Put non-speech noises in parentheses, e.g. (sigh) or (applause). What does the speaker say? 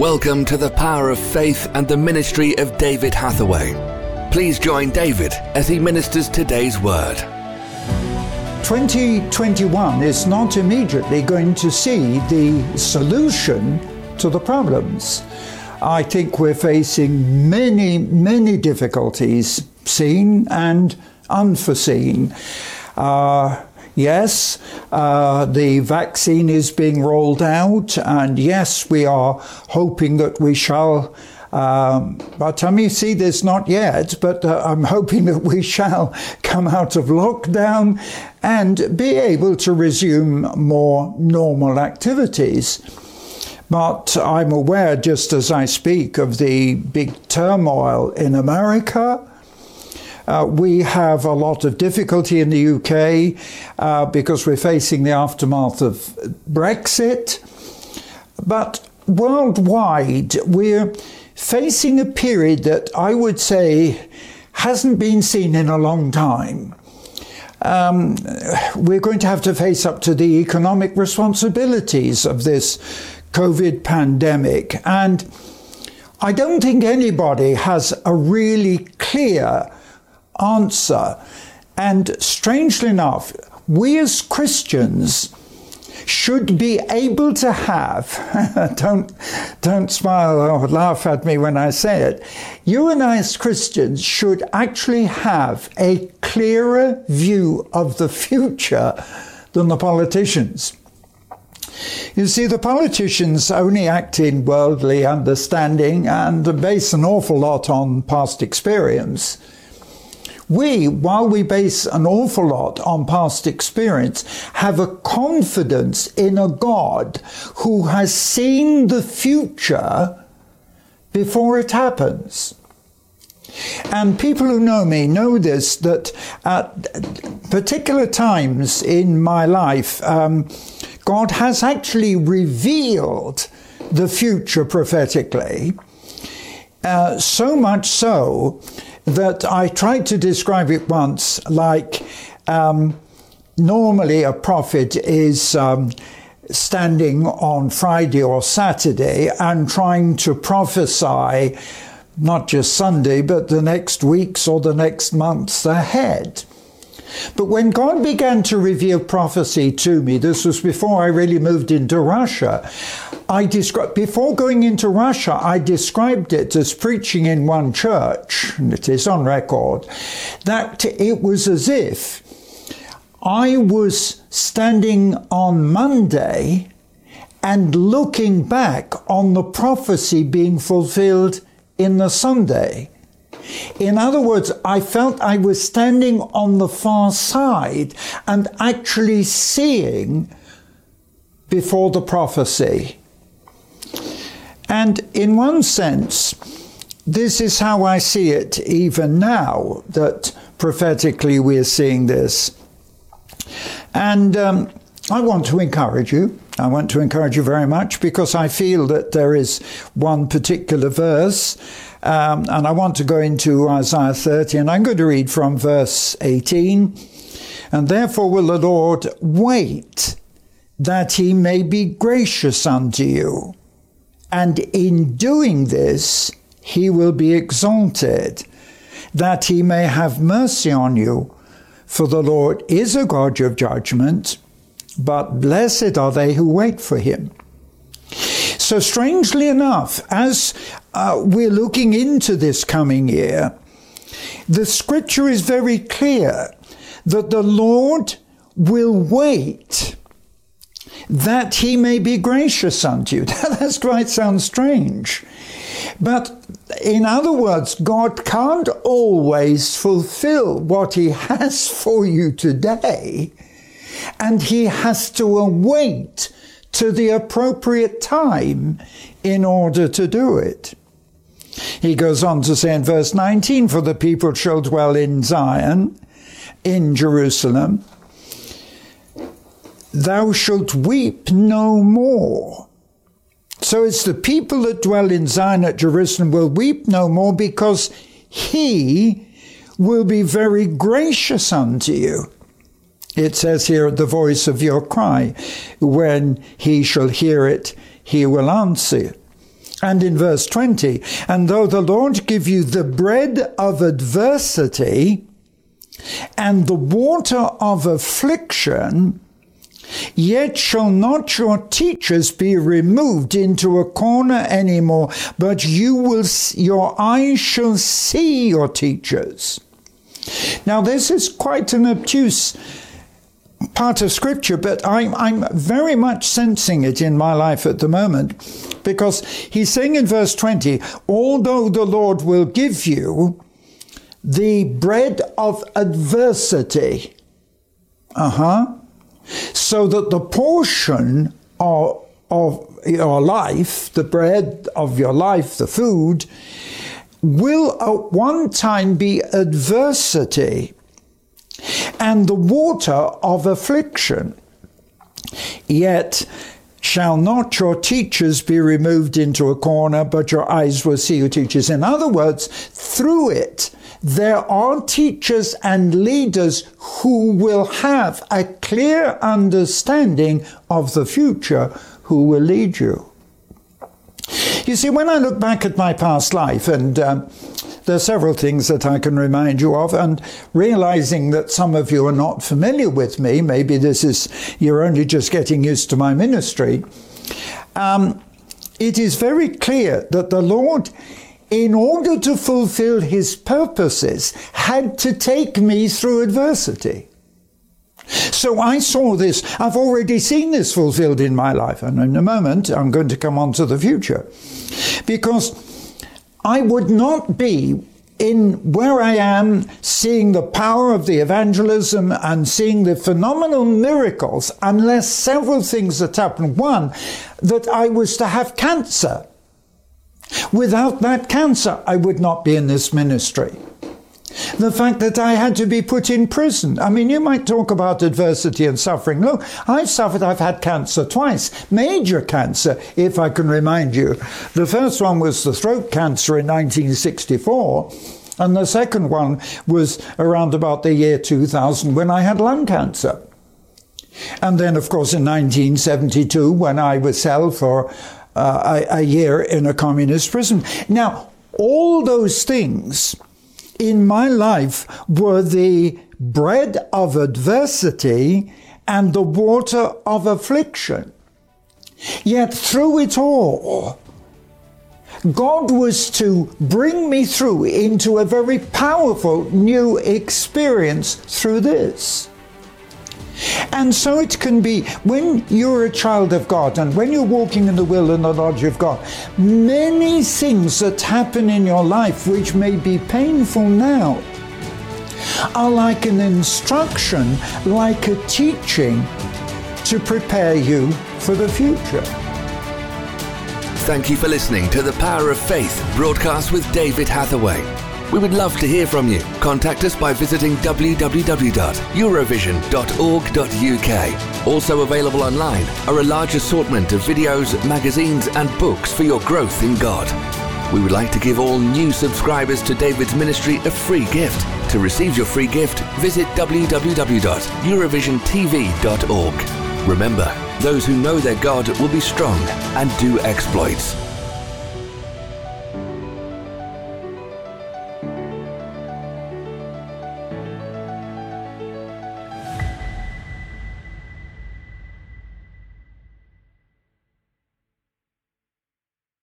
Welcome to the power of faith and the ministry of David Hathaway. Please join David as he ministers today's word. 2021 is not immediately going to see the solution to the problems. I think we're facing many, many difficulties, seen and unforeseen. Uh, Yes, uh, the vaccine is being rolled out, and yes, we are hoping that we shall. Um, by the time you see this, not yet, but uh, I'm hoping that we shall (laughs) come out of lockdown and be able to resume more normal activities. But I'm aware, just as I speak, of the big turmoil in America uh, we have a lot of difficulty in the UK uh, because we're facing the aftermath of Brexit. But worldwide, we're facing a period that I would say hasn't been seen in a long time. Um, we're going to have to face up to the economic responsibilities of this COVID pandemic. And I don't think anybody has a really clear answer. And strangely enough, we as Christians should be able to have, (laughs) don't, don't smile or laugh at me when I say it, you and I as Christians should actually have a clearer view of the future than the politicians. You see, the politicians only act in worldly understanding and base an awful lot on past experience. We, while we base an awful lot on past experience, have a confidence in a God who has seen the future before it happens. And people who know me know this that at particular times in my life, um, God has actually revealed the future prophetically. Uh, so much so that I tried to describe it once like um, normally a prophet is um, standing on Friday or Saturday and trying to prophesy not just Sunday, but the next weeks or the next months ahead. But when God began to reveal prophecy to me, this was before I really moved into Russia. I described before going into Russia, I described it as preaching in one church, and it is on record, that it was as if I was standing on Monday and looking back on the prophecy being fulfilled in the Sunday. In other words, I felt I was standing on the far side and actually seeing before the prophecy. And in one sense, this is how I see it even now, that prophetically we're seeing this. And um, I want to encourage you. I want to encourage you very much because I feel that there is one particular verse um, and I want to go into Isaiah 30, and I'm going to read from verse 18. And therefore will the Lord wait that he may be gracious unto you. And in doing this, he will be exalted, that he may have mercy on you. For the Lord is a God of judgment, but blessed are they who wait for him. So, strangely enough, as uh, we're looking into this coming year, the scripture is very clear that the Lord will wait that he may be gracious unto you. (laughs) That quite sounds strange. But in other words, God can't always fulfill what he has for you today, and he has to await to the appropriate time in order to do it. He goes on to say in verse 19, For the people shall dwell in Zion, in Jerusalem. Thou shalt weep no more. So it's the people that dwell in Zion at Jerusalem will weep no more because he will be very gracious unto you. It says here, the voice of your cry. When he shall hear it, he will answer. And in verse 20, and though the Lord give you the bread of adversity and the water of affliction, Yet shall not your teachers be removed into a corner anymore, but you will, your eyes shall see your teachers. Now, this is quite an obtuse part of scripture, but I'm, I'm very much sensing it in my life at the moment because he's saying in verse 20, although the Lord will give you the bread of adversity, uh huh, so that the portion of, of your life, the bread of your life, the food, will at one time be adversity and the water of affliction. Yet shall not your teachers be removed into a corner, but your eyes will see your teachers. In other words, through it, there are teachers and leaders who will have a clear understanding of the future who will lead you. You see, when I look back at my past life, and um, there are several things that I can remind you of, and realizing that some of you are not familiar with me, maybe this is, you're only just getting used to my ministry. Um, it is very clear that the Lord, in order to fulfill his purposes, had to take me through adversity. So I saw this, I've already seen this fulfilled in my life, and in a moment I'm going to come on to the future. Because I would not be in where I am, seeing the power of the evangelism and seeing the phenomenal miracles, unless several things had happened. One, that I was to have cancer. Without that cancer, I would not be in this ministry. The fact that I had to be put in prison. I mean, you might talk about adversity and suffering. Look, I've suffered, I've had cancer twice, major cancer, if I can remind you. The first one was the throat cancer in 1964. And the second one was around about the year 2000 when I had lung cancer. And then, of course, in 1972, when I was held for uh, a, a year in a communist prison. Now, all those things in my life were the bread of adversity and the water of affliction. Yet through it all, God was to bring me through into a very powerful new experience through this. And so it can be when you're a child of God and when you're walking in the will and the knowledge of God, many things that happen in your life which may be painful now are like an instruction, like a teaching to prepare you for the future. Thank you for listening to The Power of Faith broadcast with David Hathaway. We would love to hear from you. Contact us by visiting www.eurovision.org.uk. Also available online are a large assortment of videos, magazines, and books for your growth in God. We would like to give all new subscribers to David's ministry a free gift. To receive your free gift, visit www.eurovisiontv.org. Remember, those who know their God will be strong and do exploits.